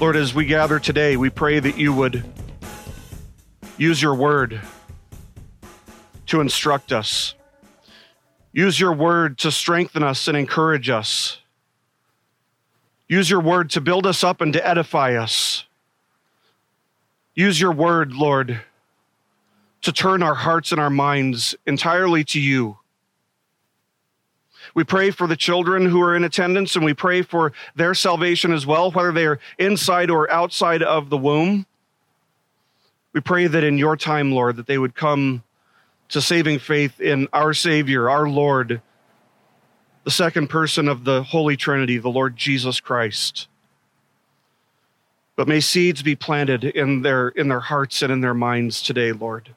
Lord, as we gather today, we pray that you would use your word to instruct us. Use your word to strengthen us and encourage us. Use your word to build us up and to edify us. Use your word, Lord, to turn our hearts and our minds entirely to you. We pray for the children who are in attendance and we pray for their salvation as well, whether they are inside or outside of the womb. We pray that in your time, Lord, that they would come to saving faith in our Savior, our Lord, the second person of the Holy Trinity, the Lord Jesus Christ. But may seeds be planted in their, in their hearts and in their minds today, Lord.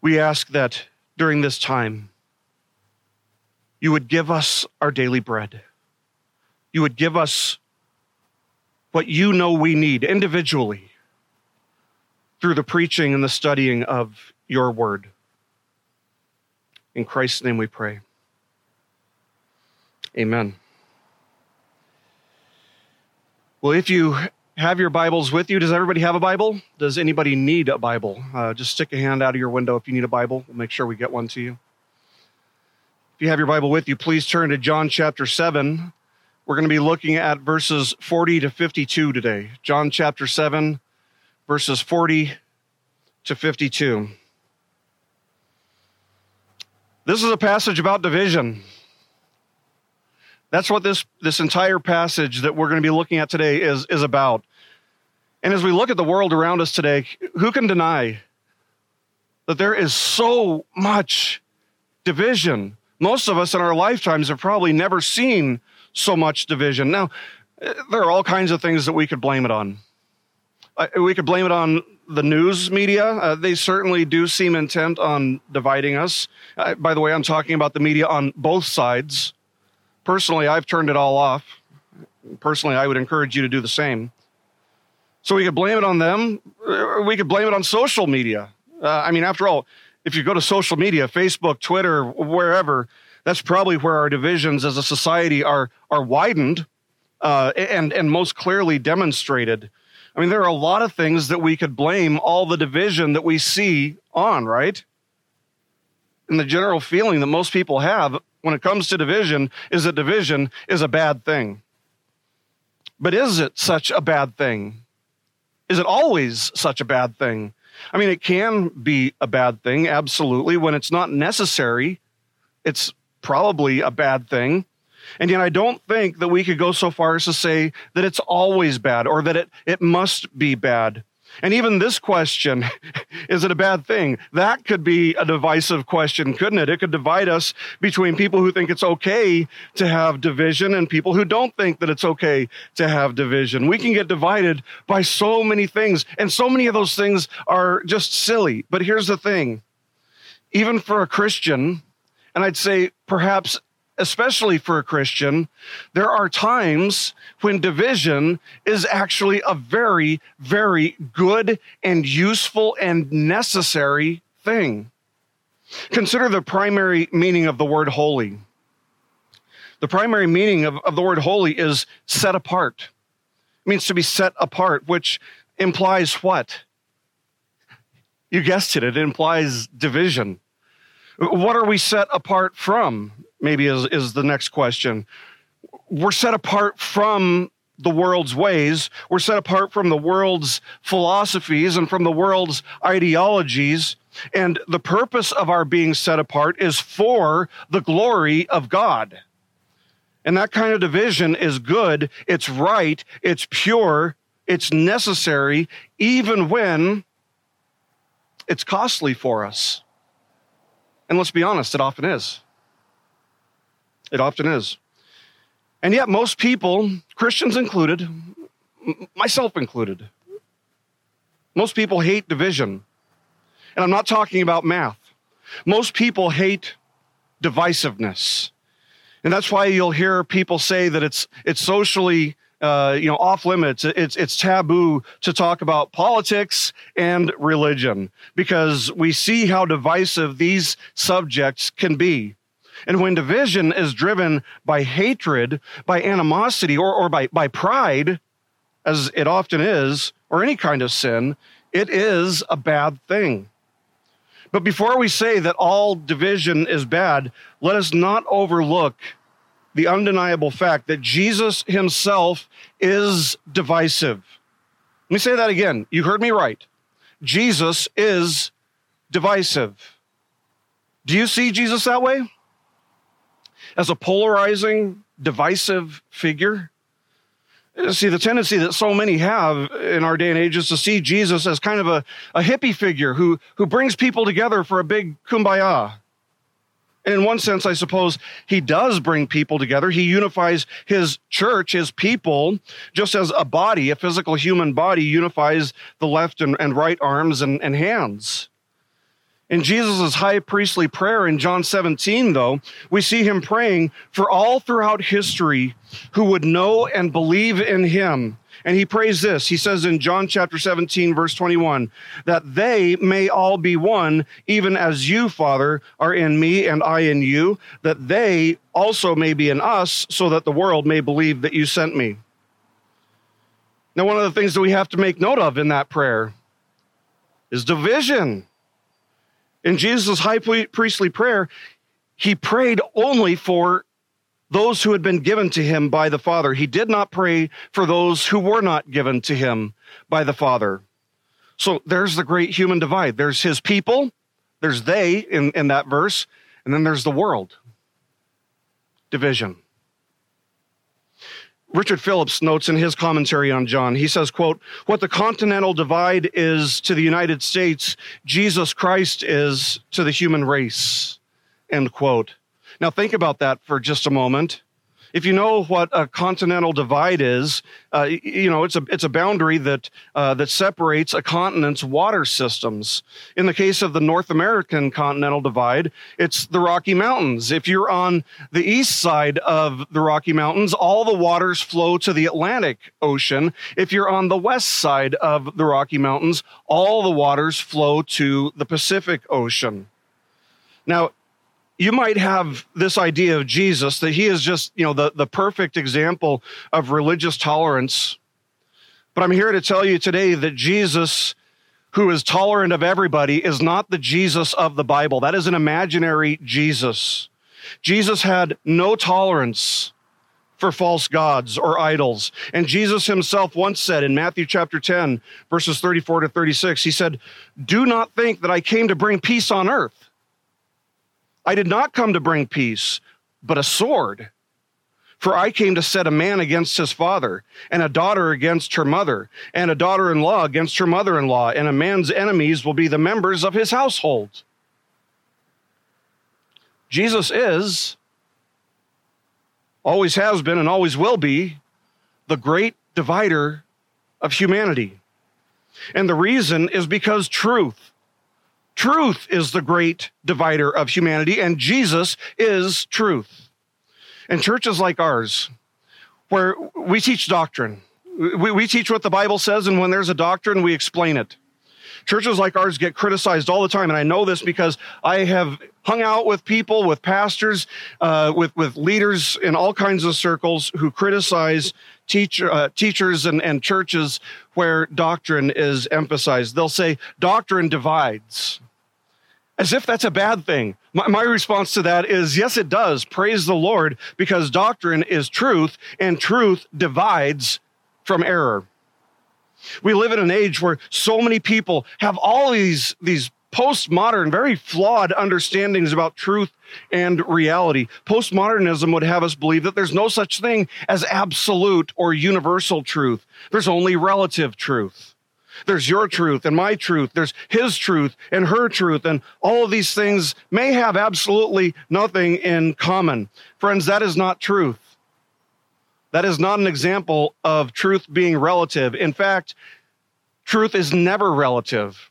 We ask that during this time, you would give us our daily bread. You would give us what you know we need individually through the preaching and the studying of your word. In Christ's name we pray. Amen. Well, if you have your Bibles with you, does everybody have a Bible? Does anybody need a Bible? Uh, just stick a hand out of your window if you need a Bible. We'll make sure we get one to you. If you have your Bible with you, please turn to John chapter 7. We're going to be looking at verses 40 to 52 today. John chapter 7, verses 40 to 52. This is a passage about division. That's what this, this entire passage that we're going to be looking at today is, is about. And as we look at the world around us today, who can deny that there is so much division? Most of us in our lifetimes have probably never seen so much division. Now, there are all kinds of things that we could blame it on. Uh, we could blame it on the news media. Uh, they certainly do seem intent on dividing us. Uh, by the way, I'm talking about the media on both sides. Personally, I've turned it all off. Personally, I would encourage you to do the same. So we could blame it on them. Uh, we could blame it on social media. Uh, I mean, after all, if you go to social media, Facebook, Twitter, wherever, that's probably where our divisions as a society are are widened uh, and and most clearly demonstrated. I mean, there are a lot of things that we could blame all the division that we see on, right? And the general feeling that most people have when it comes to division is that division is a bad thing. But is it such a bad thing? Is it always such a bad thing? I mean, it can be a bad thing, absolutely. When it's not necessary, it's probably a bad thing. And yet, I don't think that we could go so far as to say that it's always bad or that it, it must be bad. And even this question, is it a bad thing? That could be a divisive question, couldn't it? It could divide us between people who think it's okay to have division and people who don't think that it's okay to have division. We can get divided by so many things, and so many of those things are just silly. But here's the thing even for a Christian, and I'd say perhaps especially for a Christian, there are times when division is actually a very, very good and useful and necessary thing. Consider the primary meaning of the word holy. The primary meaning of, of the word holy is set apart. It means to be set apart, which implies what? You guessed it, it implies division. What are we set apart from? Maybe is, is the next question. We're set apart from the world's ways. We're set apart from the world's philosophies and from the world's ideologies. And the purpose of our being set apart is for the glory of God. And that kind of division is good, it's right, it's pure, it's necessary, even when it's costly for us. And let's be honest, it often is. It often is. And yet, most people, Christians included, myself included, most people hate division. And I'm not talking about math. Most people hate divisiveness. And that's why you'll hear people say that it's, it's socially uh, you know, off limits. It's, it's taboo to talk about politics and religion because we see how divisive these subjects can be. And when division is driven by hatred, by animosity, or, or by, by pride, as it often is, or any kind of sin, it is a bad thing. But before we say that all division is bad, let us not overlook the undeniable fact that Jesus himself is divisive. Let me say that again. You heard me right. Jesus is divisive. Do you see Jesus that way? As a polarizing, divisive figure? See, the tendency that so many have in our day and age is to see Jesus as kind of a, a hippie figure who, who brings people together for a big kumbaya. And in one sense, I suppose he does bring people together. He unifies his church, his people, just as a body, a physical human body, unifies the left and, and right arms and, and hands. In Jesus' high priestly prayer in John 17, though, we see him praying for all throughout history who would know and believe in him. And he prays this. He says in John chapter 17, verse 21, that they may all be one, even as you, Father, are in me and I in you, that they also may be in us, so that the world may believe that you sent me. Now, one of the things that we have to make note of in that prayer is division. In Jesus' high priestly prayer, he prayed only for those who had been given to him by the Father. He did not pray for those who were not given to him by the Father. So there's the great human divide. There's his people, there's they in, in that verse, and then there's the world. Division. Richard Phillips notes in his commentary on John, he says, quote, what the continental divide is to the United States, Jesus Christ is to the human race, end quote. Now think about that for just a moment if you know what a continental divide is, uh, you know it's a it's a boundary that uh, that separates a continent's water systems. In the case of the North American continental divide, it's the Rocky Mountains. If you're on the east side of the Rocky Mountains, all the waters flow to the Atlantic Ocean. If you're on the west side of the Rocky Mountains, all the waters flow to the Pacific Ocean. Now, you might have this idea of Jesus that he is just, you know, the, the perfect example of religious tolerance. But I'm here to tell you today that Jesus, who is tolerant of everybody, is not the Jesus of the Bible. That is an imaginary Jesus. Jesus had no tolerance for false gods or idols. And Jesus himself once said in Matthew chapter 10, verses 34 to 36, he said, Do not think that I came to bring peace on earth. I did not come to bring peace, but a sword. For I came to set a man against his father, and a daughter against her mother, and a daughter in law against her mother in law, and a man's enemies will be the members of his household. Jesus is, always has been, and always will be, the great divider of humanity. And the reason is because truth Truth is the great divider of humanity, and Jesus is truth. And churches like ours, where we teach doctrine, we, we teach what the Bible says, and when there's a doctrine, we explain it. Churches like ours get criticized all the time, and I know this because I have hung out with people, with pastors, uh, with with leaders in all kinds of circles who criticize uh, teachers and, and churches where doctrine is emphasized. They'll say doctrine divides as if that's a bad thing. My, my, response to that is yes, it does. Praise the Lord, because doctrine is truth, and truth divides from error. We live in an age where so many people have all these, these postmodern, very flawed understandings about truth and reality. Postmodernism would have us believe that there's no such thing as absolute or universal truth, there's only relative truth. There's your truth and my truth. There's his truth and her truth. And all of these things may have absolutely nothing in common. Friends, that is not truth. That is not an example of truth being relative. In fact, truth is never relative.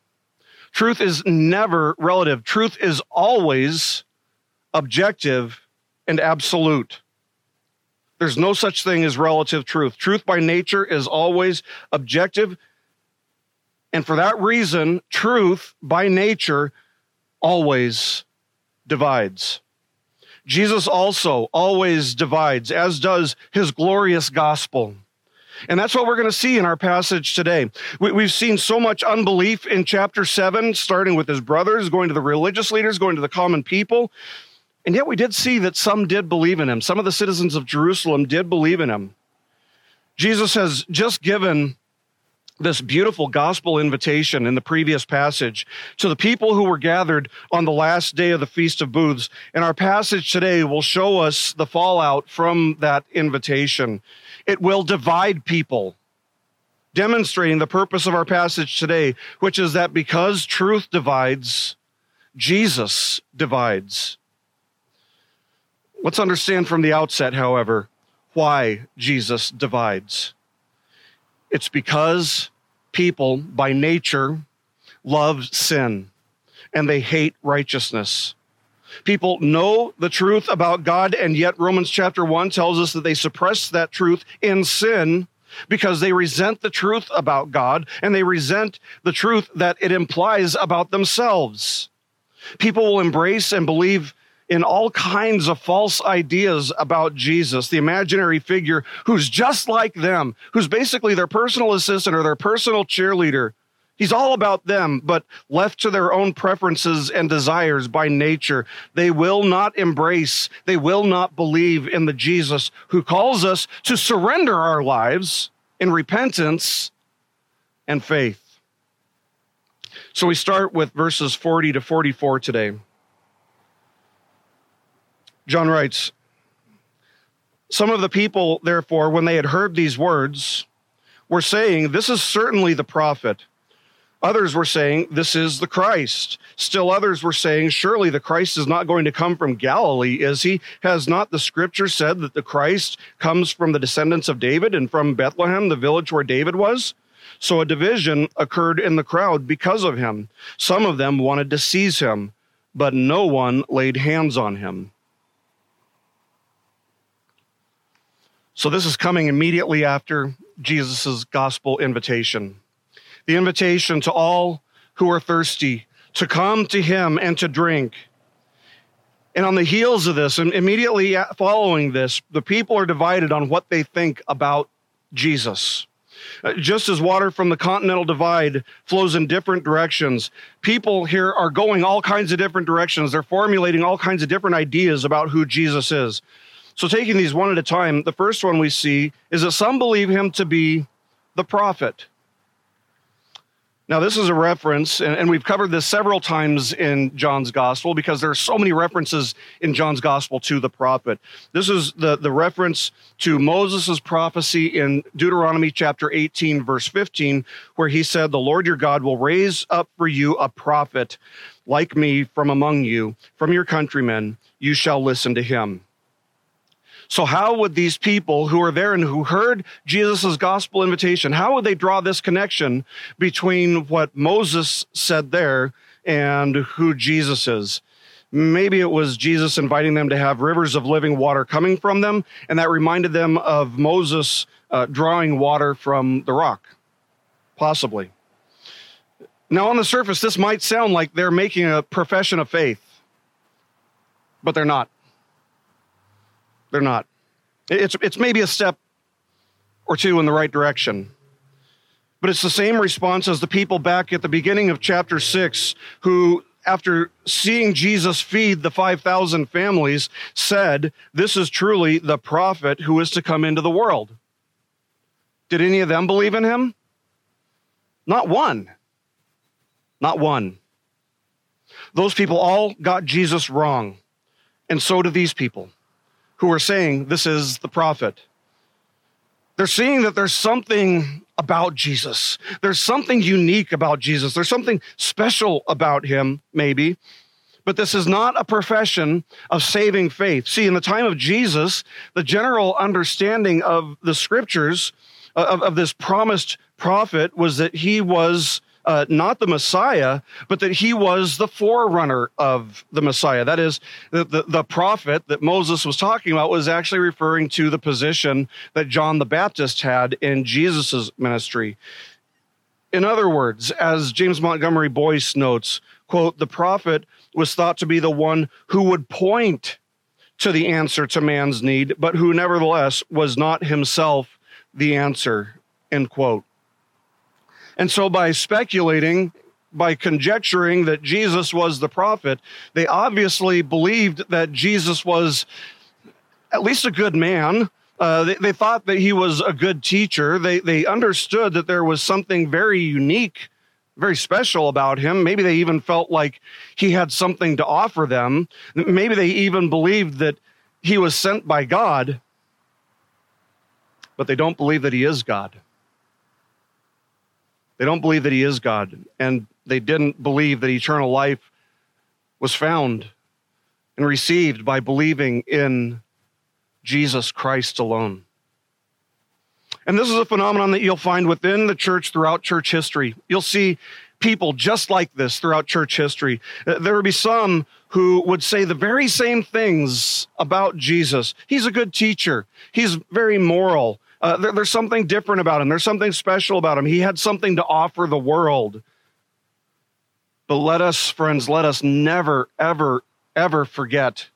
Truth is never relative. Truth is always objective and absolute. There's no such thing as relative truth. Truth by nature is always objective and for that reason, truth by nature always divides. Jesus also always divides, as does his glorious gospel. And that's what we're going to see in our passage today. We, have seen so much unbelief in chapter 7, starting with his brothers, going to the religious leaders, going to the common people. And yet we did see that some did believe in him. Some of the citizens of Jerusalem did believe in him. Jesus has just given this beautiful gospel invitation in the previous passage to the people who were gathered on the last day of the Feast of Booths. And our passage today will show us the fallout from that invitation. It will divide people, demonstrating the purpose of our passage today, which is that because truth divides, Jesus divides. Let's understand from the outset, however, why Jesus divides. It's because people by nature love sin and they hate righteousness. People know the truth about God, and yet Romans chapter 1 tells us that they suppress that truth in sin because they resent the truth about God and they resent the truth that it implies about themselves. People will embrace and believe in all kinds of false ideas about Jesus, the imaginary figure who's just like them, who's basically their personal assistant or their personal cheerleader. He's all about them, but left to their own preferences and desires by nature. They will not embrace, they will not believe in the Jesus who calls us to surrender our lives in repentance and faith. So we start with verses 40 to 44 today. John writes, Some of the people, therefore, when they had heard these words, were saying, This is certainly the prophet. Others were saying, This is the Christ. Still others were saying, Surely the Christ is not going to come from Galilee, is he? Has not the scripture said that the Christ comes from the descendants of David and from Bethlehem, the village where David was? So a division occurred in the crowd because of him. Some of them wanted to seize him, but no one laid hands on him. So this is coming immediately after Jesus' gospel invitation. The invitation to all who are thirsty to come to him and to drink. And on the heels of this, and immediately following this, the people are divided on what they think about Jesus. Uh, just as water from the continental divide flows in different directions, people here are going all kinds of different directions. They're formulating all kinds of different ideas about who Jesus is. So, taking these one at a time, the first one we see is that some believe him to be the prophet. Now, this is a reference, and, we've covered this several times in John's gospel because there are so many references in John's gospel to the prophet. This is the, the reference to Moses' prophecy in Deuteronomy chapter 18, verse 15, where he said, The Lord your God will raise up for you a prophet like me from among you, from your countrymen. You shall listen to him. So, how would these people who are there and who heard Jesus' gospel invitation, how would they draw this connection between what Moses said there and who Jesus is? Maybe it was Jesus inviting them to have rivers of living water coming from them, and that reminded them of Moses uh, drawing water from the rock. Possibly. Now, on the surface, this might sound like they're making a profession of faith, but they're not. They're not. It's, it's maybe a step or two in the right direction. But it's the same response as the people back at the beginning of chapter 6 who, after seeing Jesus feed the 5,000 families, said, This is truly the prophet who is to come into the world. Did any of them believe in him? Not one. Not one. Those people all got Jesus wrong. And so do these people who are saying this is the prophet. They're seeing that there's something about Jesus. There's something unique about Jesus. There's something special about him, maybe. But this is not a profession of saving faith. See, in the time of Jesus, the general understanding of the scriptures uh, of, of this promised prophet was that he was uh, not the Messiah, but that he was the forerunner of the Messiah. That is, the, the, the, prophet that Moses was talking about was actually referring to the position that John the Baptist had in Jesus' ministry. In other words, as James Montgomery Boice notes, quote, the prophet was thought to be the one who would point to the answer to man's need, but who nevertheless was not himself the answer, end quote. And so by speculating, by conjecturing that Jesus was the prophet, they obviously believed that Jesus was at least a good man. Uh, they, they thought that he was a good teacher. They, they understood that there was something very unique, very special about him. Maybe they even felt like he had something to offer them. Maybe they even believed that he was sent by God, but they don't believe that he is God. They don't believe that he is God, and they didn't believe that eternal life was found and received by believing in Jesus Christ alone. And this is a phenomenon that you'll find within the church throughout church history. You'll see people just like this throughout church history. Uh, there will be some who would say the very same things about Jesus. He's a good teacher, he's very moral. Uh, there, there's something different about him, there's something special about him. He had something to offer the world. But let us, friends, let us never, ever, ever forget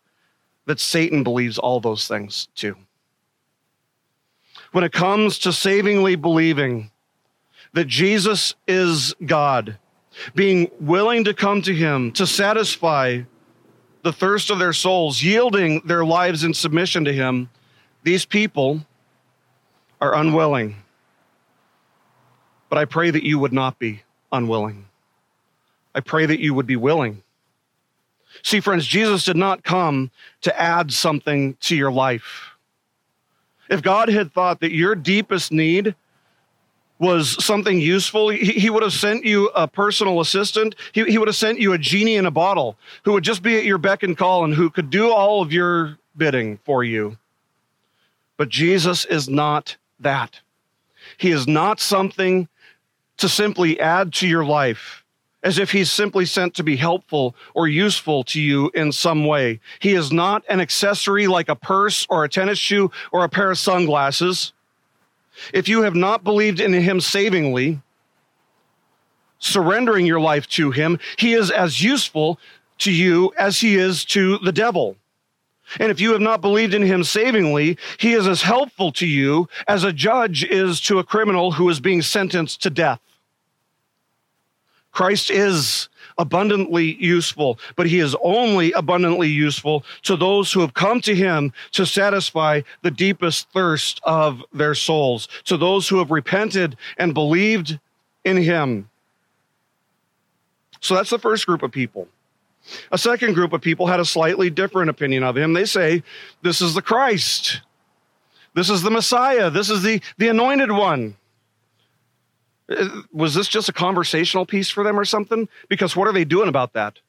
that Satan believes all those things too. When it comes to savingly believing that Jesus is God, being willing to come to him to satisfy the thirst of their souls, yielding their lives in submission to him, these people are unwilling. But I pray that you would not be unwilling. I pray that you would be willing See, friends, Jesus did not come to add something to your life. If God had thought that your deepest need was something useful, he, he would have sent you a personal assistant. He, he would have sent you a genie in a bottle who would just be at your beck and call and who could do all of your bidding for you. But Jesus is not that. He is not something to simply add to your life as if he's simply sent to be helpful or useful to you in some way. He is not an accessory like a purse or a tennis shoe or a pair of sunglasses. If you have not believed in him savingly, surrendering your life to him, he is as useful to you as he is to the devil. And if you have not believed in him savingly, he is as helpful to you as a judge is to a criminal who is being sentenced to death. Christ is abundantly useful, but he is only abundantly useful to those who have come to him to satisfy the deepest thirst of their souls, to those who have repented and believed in him. So that's the first group of people. A second group of people had a slightly different opinion of him. They say, This is the Christ. This is the Messiah. This is the, the anointed one. Uh, was this just a conversational piece for them or something? Because what are they doing about that?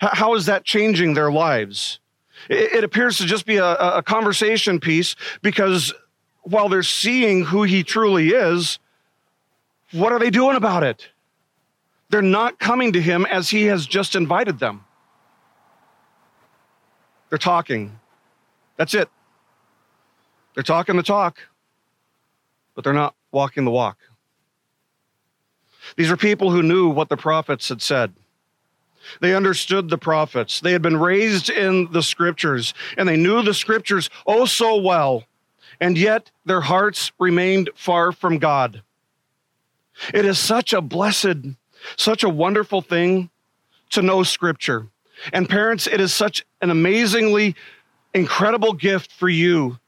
How is that changing their lives? It appears to just be a, a conversation piece because while they're seeing who he truly is, what are they doing about it? They're not coming to him as he has just invited them. They're talking. That's it. They're talking the talk, but they're not walking the walk. These are people who knew what the prophets had said. They understood the prophets. They had been raised in the scriptures and they knew the scriptures oh so well. And yet their hearts remained far from God. It is such a blessed, such a wonderful thing to know scripture. And parents, it is such an amazingly incredible gift for you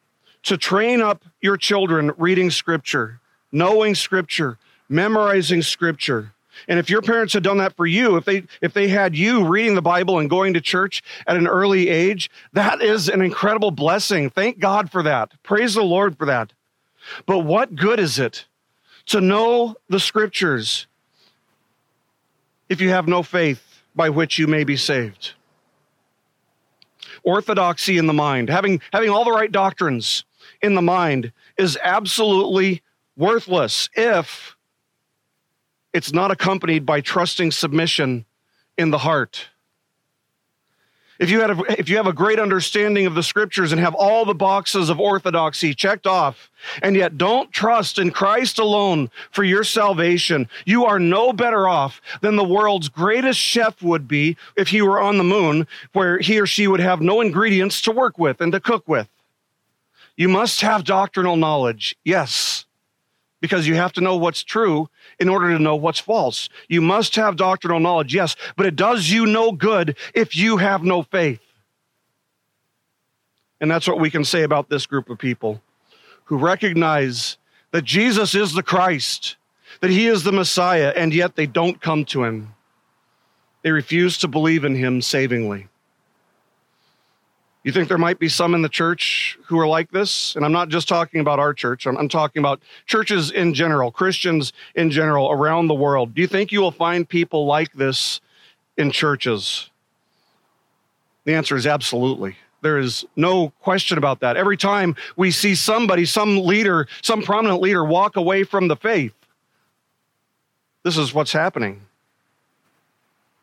to train up your children reading scripture, knowing scripture, memorizing scripture. And if your parents had done that for you, if they if they had you reading the Bible and going to church at an early age, that is an incredible blessing. Thank God for that. Praise the Lord for that. But what good is it to know the scriptures if you have no faith by which you may be saved? Orthodoxy in the mind, having having all the right doctrines in the mind is absolutely worthless if it's not accompanied by trusting submission in the heart. If you, had a, if you have a great understanding of the scriptures and have all the boxes of orthodoxy checked off, and yet don't trust in Christ alone for your salvation, you are no better off than the world's greatest chef would be if he were on the moon, where he or she would have no ingredients to work with and to cook with. You must have doctrinal knowledge, yes, because you have to know what's true in order to know what's false. You must have doctrinal knowledge, yes, but it does you no good if you have no faith. And that's what we can say about this group of people who recognize that Jesus is the Christ, that he is the Messiah, and yet they don't come to him. They refuse to believe in him savingly. You think there might be some in the church who are like this? And I'm not just talking about our church, I'm, I'm, talking about churches in general, Christians in general around the world. Do you think you will find people like this in churches? The answer is absolutely. There is no question about that. Every time we see somebody, some leader, some prominent leader walk away from the faith, this is what's happening.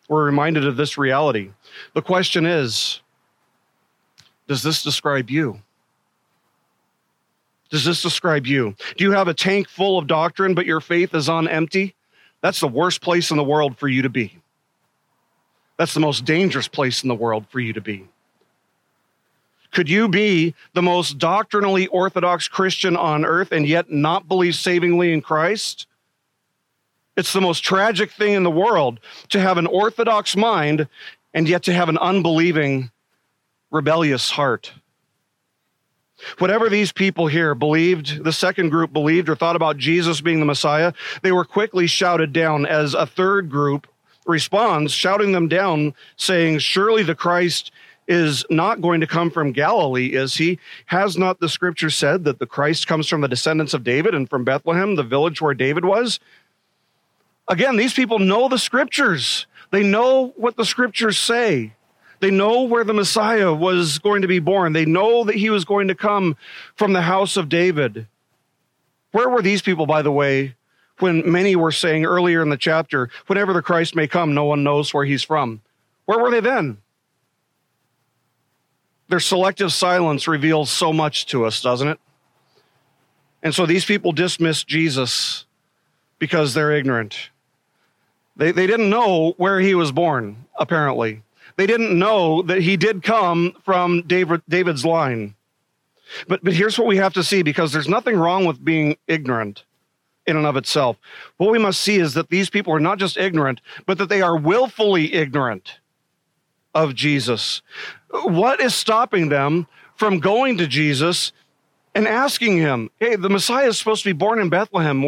We're reminded of this reality. The question is, does this describe you? Does this describe you? Do you have a tank full of doctrine, but your faith is on empty? That's the worst place in the world for you to be. That's the most dangerous place in the world for you to be. Could you be the most doctrinally orthodox Christian on earth and yet not believe savingly in Christ? It's the most tragic thing in the world to have an orthodox mind and yet to have an unbelieving rebellious heart. Whatever these people here believed, the second group believed or thought about Jesus being the Messiah, they were quickly shouted down as a third group responds, shouting them down, saying, Surely the Christ is not going to come from Galilee, is he? Has not the scripture said that the Christ comes from the descendants of David and from Bethlehem, the village where David was? Again, these people know the scriptures. They know what the scriptures say. They know where the Messiah was going to be born. They know that he was going to come from the house of David. Where were these people, by the way, when many were saying earlier in the chapter, whenever the Christ may come, no one knows where he's from? Where were they then? Their selective silence reveals so much to us, doesn't it? And so these people dismiss Jesus because they're ignorant. They, they didn't know where he was born, apparently. They didn't know that he did come from David, David's line. But, but here's what we have to see because there's nothing wrong with being ignorant in and of itself. What we must see is that these people are not just ignorant, but that they are willfully ignorant of Jesus. What is stopping them from going to Jesus and asking him, hey, the Messiah is supposed to be born in Bethlehem.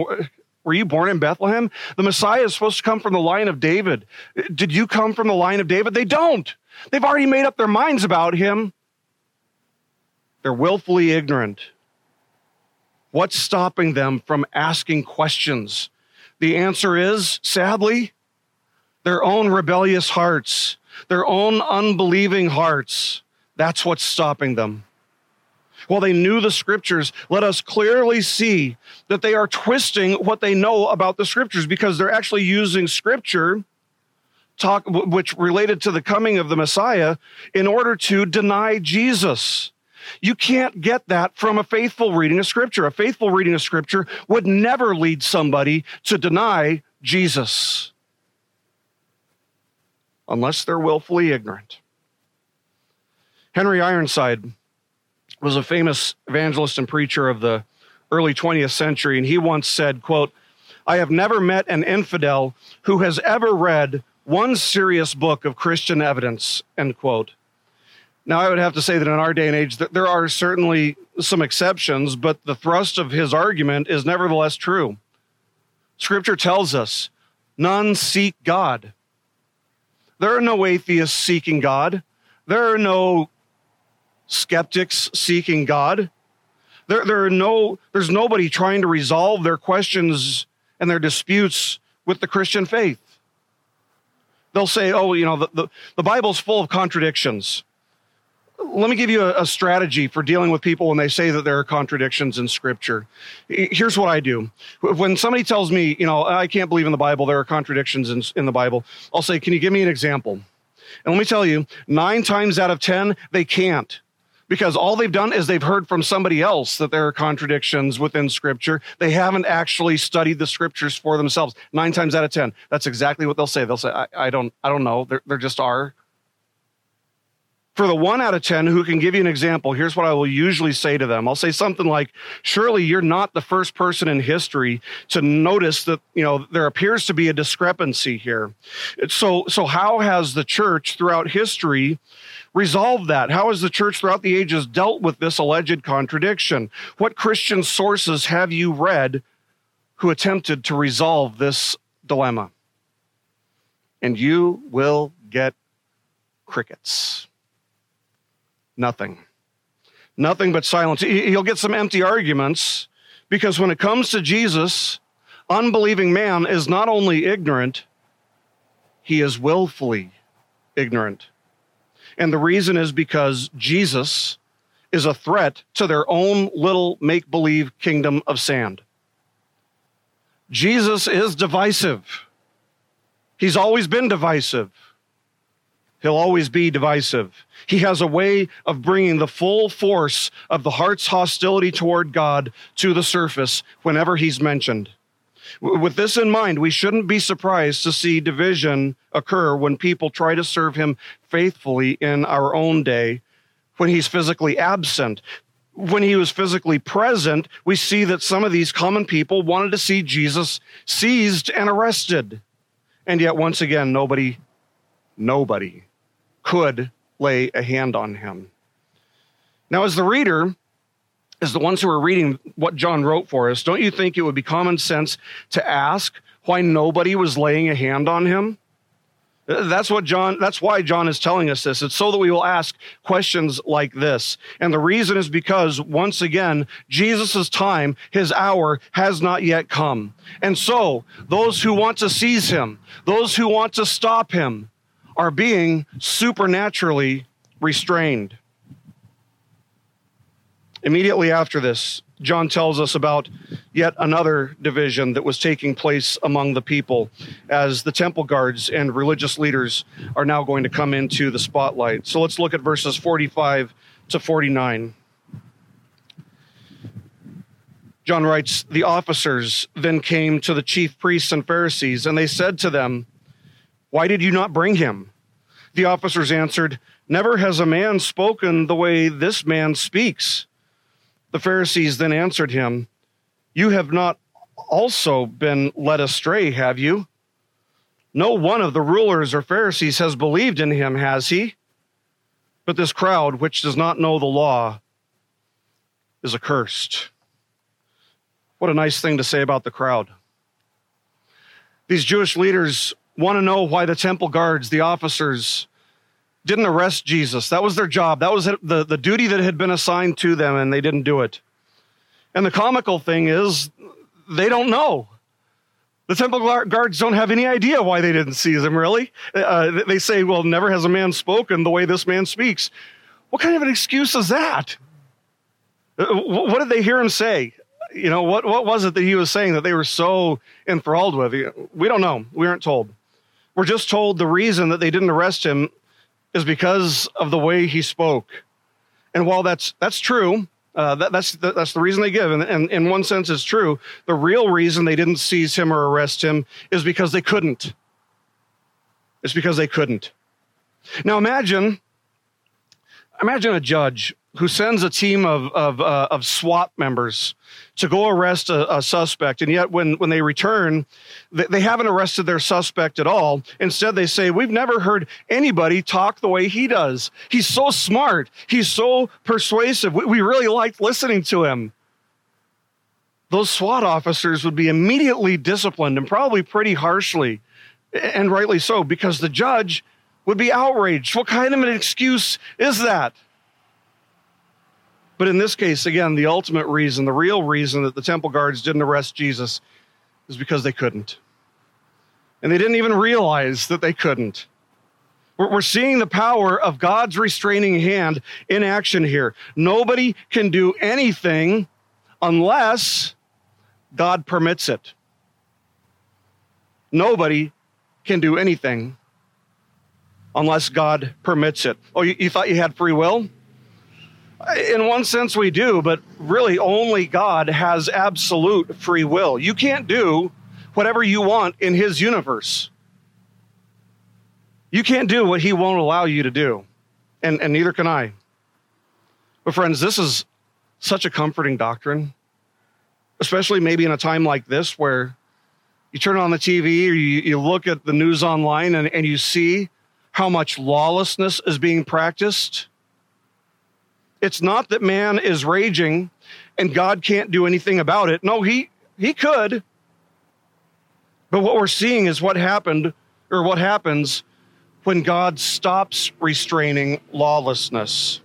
Were you born in Bethlehem? The Messiah is supposed to come from the line of David. Did you come from the line of David? They don't. They've already made up their minds about him. They're willfully ignorant. What's stopping them from asking questions? The answer is, sadly, their own rebellious hearts, their own unbelieving hearts. That's what's stopping them while they knew the scriptures, let us clearly see that they are twisting what they know about the scriptures because they're actually using scripture talk which related to the coming of the Messiah in order to deny Jesus. You can't get that from a faithful reading of scripture. A faithful reading of scripture would never lead somebody to deny Jesus unless they're willfully ignorant. Henry Ironside was a famous evangelist and preacher of the early 20th century, and he once said, quote, I have never met an infidel who has ever read one serious book of Christian evidence, end quote. Now, I would have to say that in our day and age, that there are certainly some exceptions, but the thrust of his argument is nevertheless true. Scripture tells us none seek God. There are no atheists seeking God. There are no skeptics seeking God. There, there are no, there's nobody trying to resolve their questions and their disputes with the Christian faith. They'll say, oh, you know, the, the, the Bible's full of contradictions. Let me give you a, a strategy for dealing with people when they say that there are contradictions in Scripture. Here's what I do. When somebody tells me, you know, I can't believe in the Bible, there are contradictions in, in the Bible, I'll say, can you give me an example? And let me tell you, nine times out of 10, they can't because all they've done is they've heard from somebody else that there are contradictions within scripture. They haven't actually studied the scriptures for themselves. Nine times out of 10, that's exactly what they'll say. They'll say, I, I don't, I don't know. There, there just are. For the one out of 10 who can give you an example, here's what I will usually say to them. I'll say something like, Surely you're not the first person in history to notice that, you know, there appears to be a discrepancy here. So, so how has the church throughout history resolved that? How has the church throughout the ages dealt with this alleged contradiction? What Christian sources have you read who attempted to resolve this dilemma? And you will get crickets. Nothing. Nothing but silence. You'll get some empty arguments because when it comes to Jesus, unbelieving man is not only ignorant, he is willfully ignorant. And the reason is because Jesus is a threat to their own little make believe kingdom of sand. Jesus is divisive. He's always been divisive. He'll always be divisive. He has a way of bringing the full force of the heart's hostility toward God to the surface whenever he's mentioned. With this in mind, we shouldn't be surprised to see division occur when people try to serve him faithfully in our own day when he's physically absent. When he was physically present, we see that some of these common people wanted to see Jesus seized and arrested. And yet, once again, nobody, nobody could lay a hand on him. Now, as the reader, as the ones who are reading what John wrote for us, don't you think it would be common sense to ask why nobody was laying a hand on him? That's what John, that's why John is telling us this. It's so that we will ask questions like this. And the reason is because, once again, Jesus' time, his hour, has not yet come. And so, those who want to seize him, those who want to stop him, are being supernaturally restrained. Immediately after this, John tells us about yet another division that was taking place among the people as the temple guards and religious leaders are now going to come into the spotlight. So let's look at verses 45 to 49. John writes, The officers then came to the chief priests and Pharisees, and they said to them, Why did you not bring him? The officers answered, Never has a man spoken the way this man speaks. The Pharisees then answered him, You have not also been led astray, have you? No one of the rulers or Pharisees has believed in him, has he? But this crowd, which does not know the law, is accursed. What a nice thing to say about the crowd. These Jewish leaders want to know why the temple guards, the officers, didn't arrest Jesus. That was their job. That was the, the duty that had been assigned to them, and they didn't do it. And the comical thing is, they don't know. The temple guards don't have any idea why they didn't seize him, really. Uh, they say, well, never has a man spoken the way this man speaks. What kind of an excuse is that? Uh, what did they hear him say? You know, what, what was it that he was saying that they were so enthralled with? We don't know. We aren't told. We're just told the reason that they didn't arrest him is because of the way he spoke. And while that's that's true, uh, that, that's the, that's the reason they give, and, and in one sense, it's true. The real reason they didn't seize him or arrest him is because they couldn't. It's because they couldn't. Now imagine, imagine a judge who sends a team of of, uh, of SWAT members to go arrest a, a, suspect, and yet when when they return, they, they haven't arrested their suspect at all. Instead, they say, "We've never heard anybody talk the way he does. He's so smart. He's so persuasive. We, we really liked listening to him." Those SWAT officers would be immediately disciplined and probably pretty harshly, and rightly so, because the judge would be outraged. What kind of an excuse is that? But in this case, again, the ultimate reason, the real reason that the temple guards didn't arrest Jesus is because they couldn't. And they didn't even realize that they couldn't. We're seeing the power of God's restraining hand in action here. Nobody can do anything unless God permits it. Nobody can do anything unless God permits it. Oh, you, you thought you had free will? In one sense, we do, but really only God has absolute free will. You can't do whatever you want in His universe. You can't do what He won't allow you to do. and, and neither can I. But, friends, this is such a comforting doctrine, especially maybe in a time like this where you turn on the TV or you, you look at the news online and, and you see how much lawlessness is being practiced. It's not that man is raging and God can't do anything about it. No, he, he could. But what we're seeing is what happened or what happens when God stops restraining lawlessness.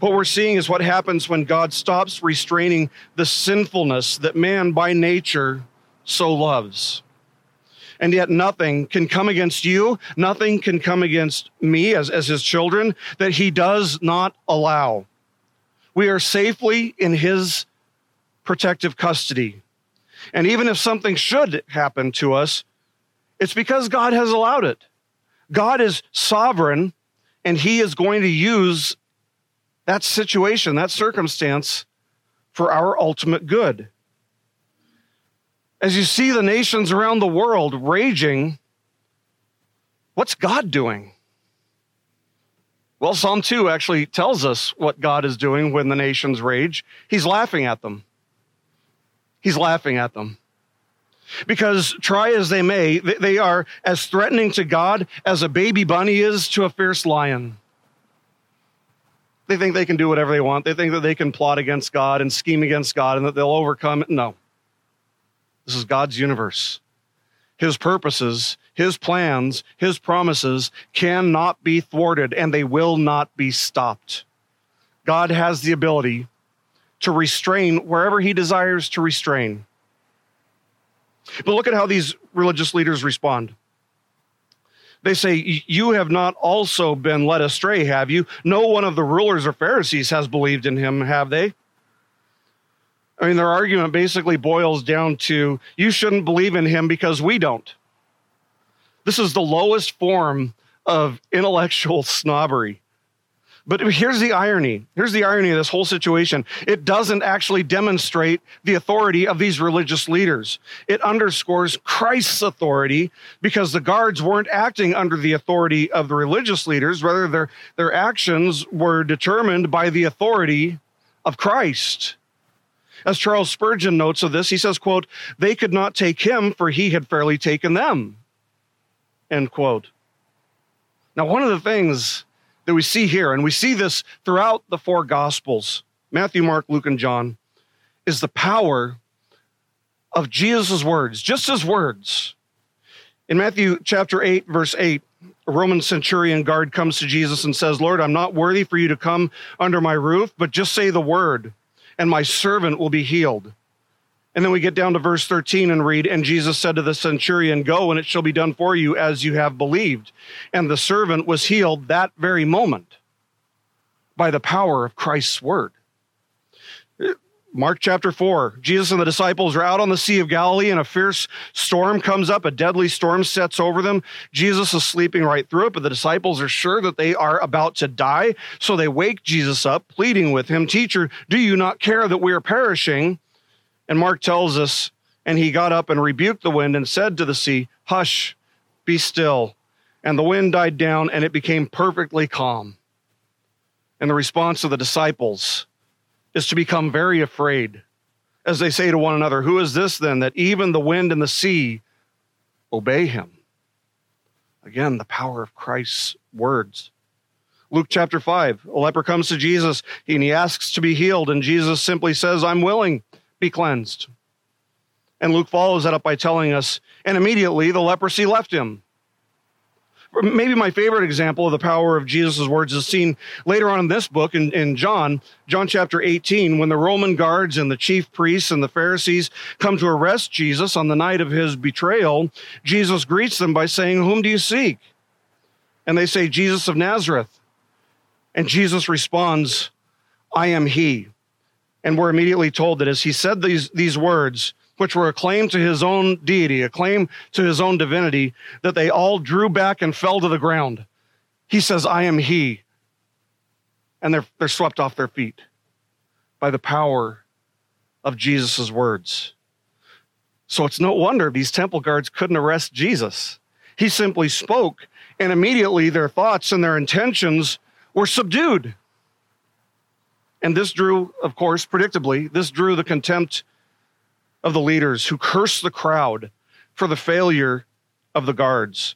What we're seeing is what happens when God stops restraining the sinfulness that man by nature so loves. And yet, nothing can come against you, nothing can come against me as, as his children that he does not allow. We are safely in his protective custody. And even if something should happen to us, it's because God has allowed it. God is sovereign, and he is going to use that situation, that circumstance, for our ultimate good. As you see the nations around the world raging, what's God doing? Well, Psalm 2 actually tells us what God is doing when the nations rage. He's laughing at them. He's laughing at them. Because try as they may, they are as threatening to God as a baby bunny is to a fierce lion. They think they can do whatever they want. They think that they can plot against God and scheme against God and that they'll overcome it. No. This is God's universe. His purposes, His plans, His promises cannot be thwarted and they will not be stopped. God has the ability to restrain wherever He desires to restrain. But look at how these religious leaders respond. They say, You have not also been led astray, have you? No one of the rulers or Pharisees has believed in him, have they? I mean, their argument basically boils down to you shouldn't believe in him because we don't. This is the lowest form of intellectual snobbery. But here's the irony. Here's the irony of this whole situation. It doesn't actually demonstrate the authority of these religious leaders. It underscores Christ's authority because the guards weren't acting under the authority of the religious leaders. Rather, their, their actions were determined by the authority of Christ. As Charles Spurgeon notes of this, he says, quote, they could not take him for he had fairly taken them, end quote. Now, one of the things that we see here, and we see this throughout the four Gospels Matthew, Mark, Luke, and John is the power of Jesus' words, just his words. In Matthew chapter 8, verse 8, a Roman centurion guard comes to Jesus and says, Lord, I'm not worthy for you to come under my roof, but just say the word, and my servant will be healed. And then we get down to verse 13 and read, And Jesus said to the centurion, Go, and it shall be done for you as you have believed. And the servant was healed that very moment by the power of Christ's word. Mark chapter 4, Jesus and the disciples are out on the Sea of Galilee, and a fierce storm comes up. A deadly storm sets over them. Jesus is sleeping right through it, but the disciples are sure that they are about to die. So they wake Jesus up, pleading with him, Teacher, do you not care that we are perishing? And Mark tells us, and he got up and rebuked the wind and said to the sea, Hush, be still. And the wind died down and it became perfectly calm. And the response of the disciples is to become very afraid as they say to one another, Who is this then that even the wind and the sea obey him? Again, the power of Christ's words. Luke chapter 5, a leper comes to Jesus and he asks to be healed, and Jesus simply says, I'm willing be cleansed. And Luke follows that up by telling us, and immediately the leprosy left him. Maybe my favorite example of the power of Jesus' words is seen later on in this book in, in John, John chapter 18, when the Roman guards and the chief priests and the Pharisees come to arrest Jesus on the night of his betrayal. Jesus greets them by saying, Whom do you seek? And they say, Jesus of Nazareth. And Jesus responds, I am he. And we're immediately told that as he said these, these words, which were a claim to his own deity, a claim to his own divinity, that they all drew back and fell to the ground. He says, I am he. And they're, they're swept off their feet by the power of Jesus' words. So it's no wonder these temple guards couldn't arrest Jesus. He simply spoke, and immediately their thoughts and their intentions were subdued. And this drew, of course, predictably, this drew the contempt of the leaders who curse the crowd for the failure of the guards.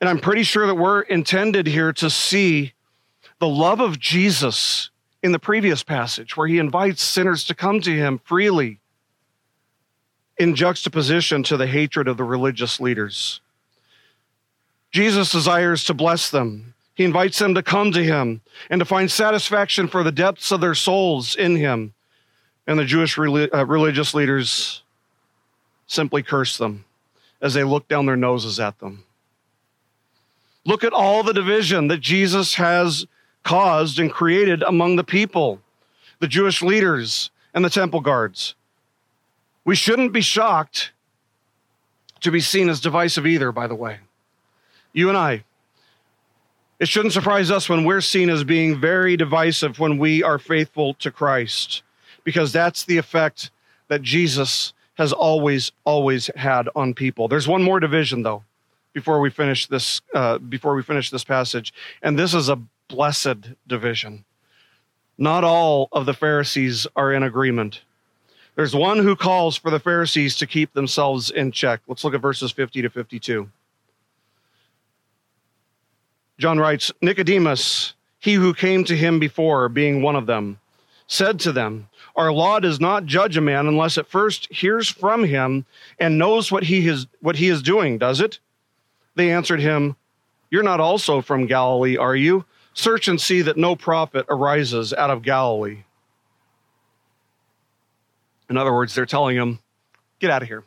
And I'm pretty sure that we're intended here to see the love of Jesus in the previous passage, where he invites sinners to come to him freely, in juxtaposition to the hatred of the religious leaders. Jesus desires to bless them. He invites them to come to him and to find satisfaction for the depths of their souls in him. And the Jewish uh, religious leaders simply curse them as they look down their noses at them. Look at all the division that Jesus has caused and created among the people, the Jewish leaders, and the temple guards. We shouldn't be shocked to be seen as divisive either, by the way. You and I. It shouldn't surprise us when we're seen as being very divisive when we are faithful to Christ, because that's the effect that Jesus has always, always had on people. There's one more division, though, before we finish this. Uh, before we finish this passage, and this is a blessed division. Not all of the Pharisees are in agreement. There's one who calls for the Pharisees to keep themselves in check. Let's look at verses 50 to 52. John writes Nicodemus, he who came to him before, being one of them, said to them, Our law does not judge a man unless it first hears from him and knows what he is, what he is doing, does it? They answered him, You're not also from Galilee, are you? Search and see that no prophet arises out of Galilee. In other words, they're telling him, Get out of here.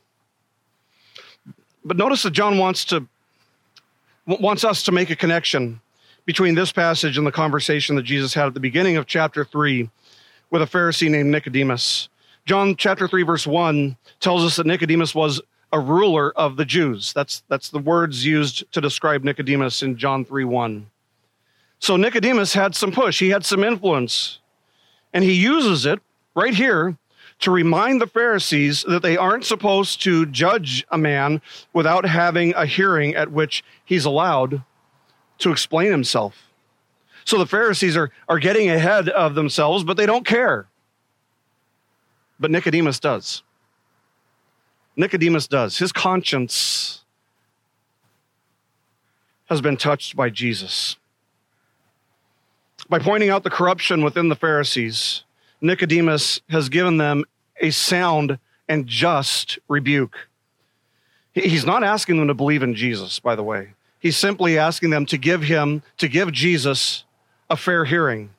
But notice that John wants to wants us to make a connection between this passage and the conversation that Jesus had at the beginning of chapter 3 with a Pharisee named Nicodemus. John chapter 3 verse 1 tells us that Nicodemus was a ruler of the Jews. That's that's the words used to describe Nicodemus in John 3 1. So Nicodemus had some push, he had some influence, and he uses it right here to remind the Pharisees that they aren't supposed to judge a man without having a hearing at which he's allowed to explain himself. So the Pharisees are, are getting ahead of themselves, but they don't care. But Nicodemus does. Nicodemus does. His conscience has been touched by Jesus. By pointing out the corruption within the Pharisees, Nicodemus has given them a sound and just rebuke. He's not asking them to believe in Jesus, by the way. He's simply asking them to give him, to give Jesus a fair hearing.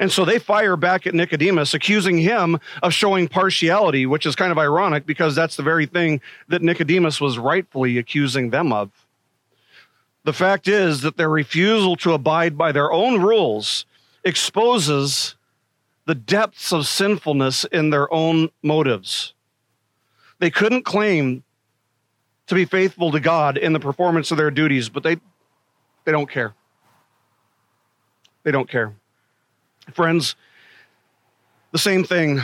And so they fire back at Nicodemus, accusing him of showing partiality, which is kind of ironic because that's the very thing that Nicodemus was rightfully accusing them of. The fact is that their refusal to abide by their own rules exposes the depths of sinfulness in their own motives. They couldn't claim to be faithful to God in the performance of their duties, but they, they don't care. They don't care. Friends, the same thing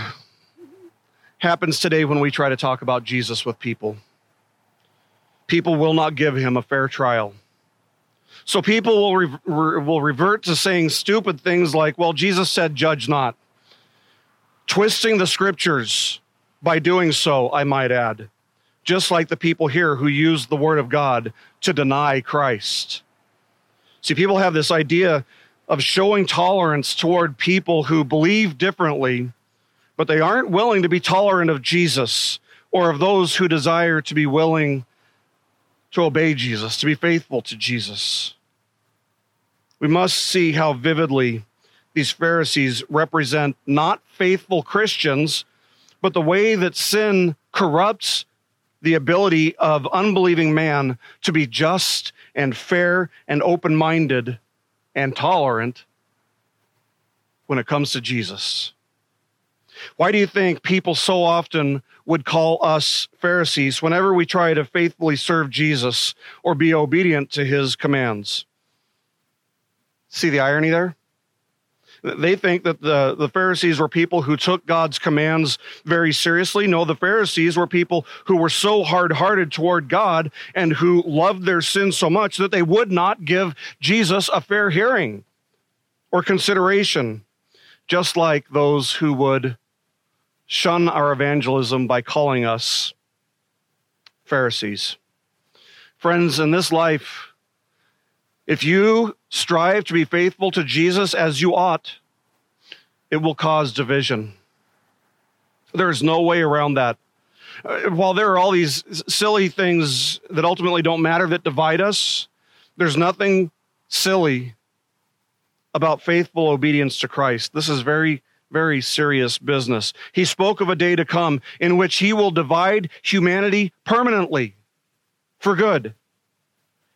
happens today when we try to talk about Jesus with people. People will not give him a fair trial. So people will, re- re- will revert to saying stupid things like, well, Jesus said, judge not. Twisting the scriptures by doing so, I might add, just like the people here who use the word of God to deny Christ. See, people have this idea of showing tolerance toward people who believe differently, but they aren't willing to be tolerant of Jesus or of those who desire to be willing to obey Jesus, to be faithful to Jesus. We must see how vividly these Pharisees represent not faithful Christians, but the way that sin corrupts the ability of unbelieving man to be just and fair and open minded and tolerant when it comes to Jesus. Why do you think people so often would call us Pharisees whenever we try to faithfully serve Jesus or be obedient to his commands? See the irony there? They think that the, the Pharisees were people who took God's commands very seriously. No, the Pharisees were people who were so hard hearted toward God and who loved their sin so much that they would not give Jesus a fair hearing. or consideration, just like those who would shun our evangelism by calling us Pharisees. Friends, in this life, if you strive to be faithful to Jesus as you ought, it will cause division. There is no way around that. Uh, while there are all these silly things that ultimately don't matter that divide us, there's nothing silly about faithful obedience to Christ. This is very, very serious business. He spoke of a day to come in which he will divide humanity permanently for good.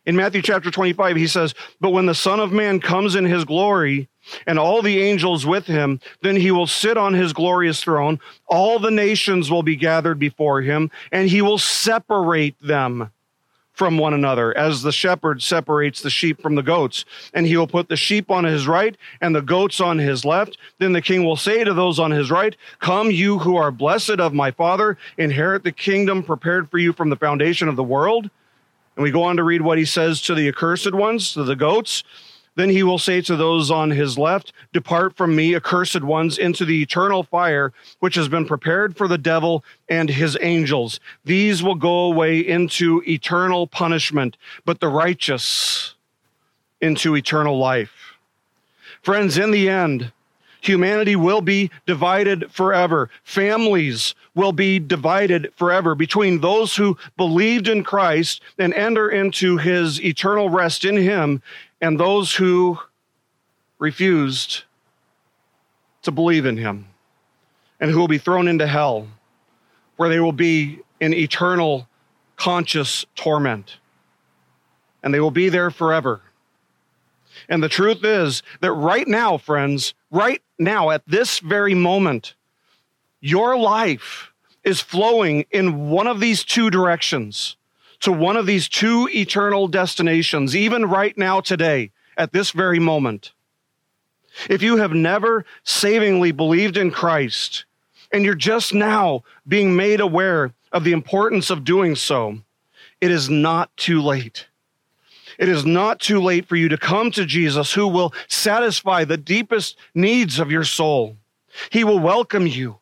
In Matthew chapter 25, he says, But when the Son of Man comes in his glory, and all the angels with him, then he will sit on his glorious throne. All the nations will be gathered before him, and he will separate them from one another, as the shepherd separates the sheep from the goats. And he will put the sheep on his right and the goats on his left. Then the king will say to those on his right, Come, you who are blessed of my Father, inherit the kingdom prepared for you from the foundation of the world. And we go on to read what he says to the accursed ones, to the goats. Then he will say to those on his left, Depart from me, accursed ones, into the eternal fire, which has been prepared for the devil and his angels. These will go away into eternal punishment, but the righteous into eternal life. Friends, in the end, Humanity will be divided forever. Families will be divided forever between those who believed in Christ and enter into his eternal rest in him and those who refused to believe in him and who will be thrown into hell, where they will be in eternal conscious torment. And they will be there forever. And the truth is that right now, friends, right now, at this very moment, your life is flowing in one of these two directions to one of these two eternal destinations, even right now, today, at this very moment. If you have never savingly believed in Christ and you're just now being made aware of the importance of doing so, it is not too late. It is not too late for you to come to Jesus who will satisfy the deepest needs of your soul. He will welcome you.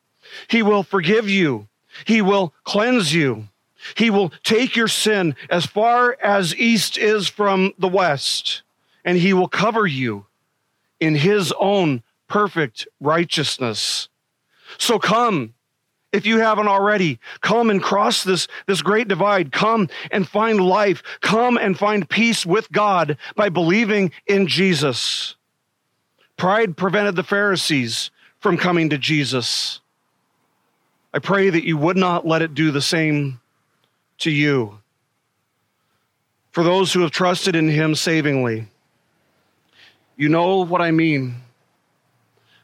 He will forgive you. He will cleanse you. He will take your sin as far as east is from the west, and he will cover you in his own perfect righteousness. So come, if you haven't already, come and cross this, this great divide. Come and find life. Come and find peace with God by believing in Jesus. Pride prevented the Pharisees from coming to Jesus. I pray that you would not let it do the same to you. For those who have trusted in him savingly, you know what I mean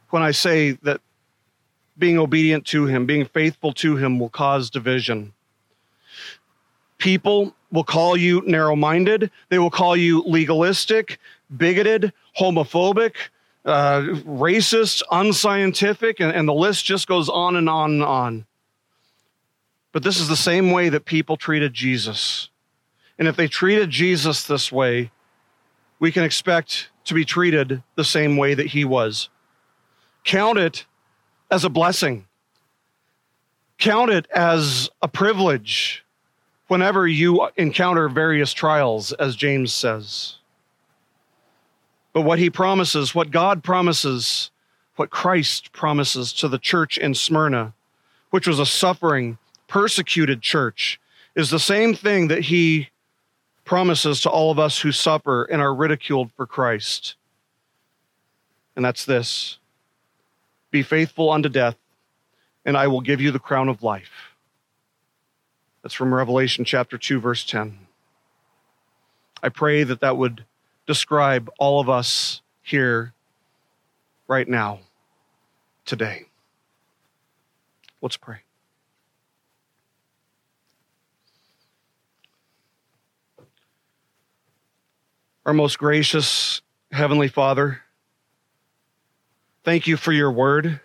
when I say that being obedient to him, being faithful to him will cause division. People will call you narrow minded, they will call you legalistic, bigoted, homophobic, uh, racist, unscientific, and, and the list just goes on and on and on. But this is the same way that people treated Jesus. And if they treated Jesus this way, we can expect to be treated the same way that he was. Count it as a blessing. Count it as a privilege whenever you encounter various trials, as James says. But what he promises, what God promises, what Christ promises to the church in Smyrna, which was a suffering, persecuted church, is the same thing that he promises to all of us who suffer and are ridiculed for Christ. And that's this be faithful unto death, and I will give you the crown of life. That's from Revelation chapter 2, verse 10. I pray that that would describe all of us here right now, today. Let's pray. Our most gracious Heavenly Father, Thank you for your word.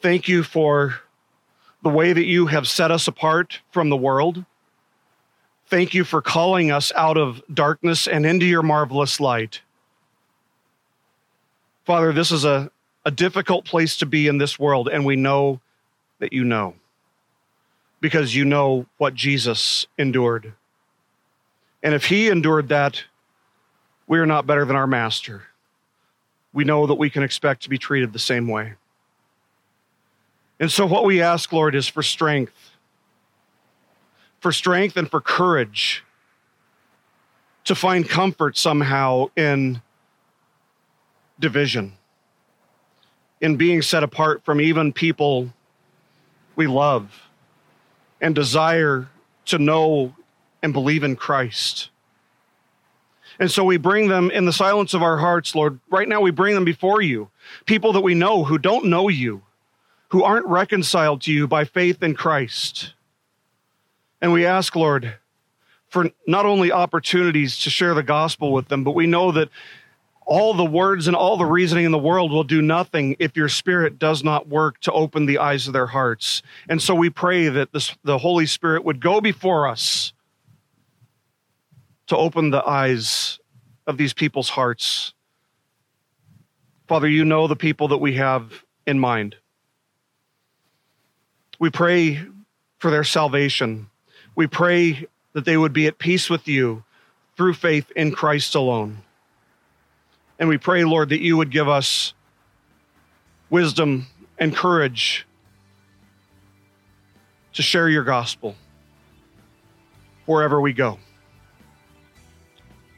Thank you for the way that you have set us apart from the world. Thank you for calling us out of darkness and into your marvelous light. Father, this is a, a difficult place to be in this world, and we know that you know because you know what Jesus endured. And if he endured that, we are not better than our master. We know that we can expect to be treated the same way. And so, what we ask, Lord, is for strength, for strength and for courage to find comfort somehow in division, in being set apart from even people we love and desire to know and believe in Christ. And so we bring them in the silence of our hearts, Lord. Right now, we bring them before you. People that we know who don't know you, who aren't reconciled to you by faith in Christ. And we ask, Lord, for not only opportunities to share the gospel with them, but we know that all the words and all the reasoning in the world will do nothing if your spirit does not work to open the eyes of their hearts. And so we pray that this, the Holy Spirit would go before us to open the eyes of these people's hearts. Father, you know the people that we have in mind. We pray for their salvation. We pray that they would be at peace with you through faith in Christ alone. And we pray, Lord, that you would give us wisdom and courage to share your gospel wherever we go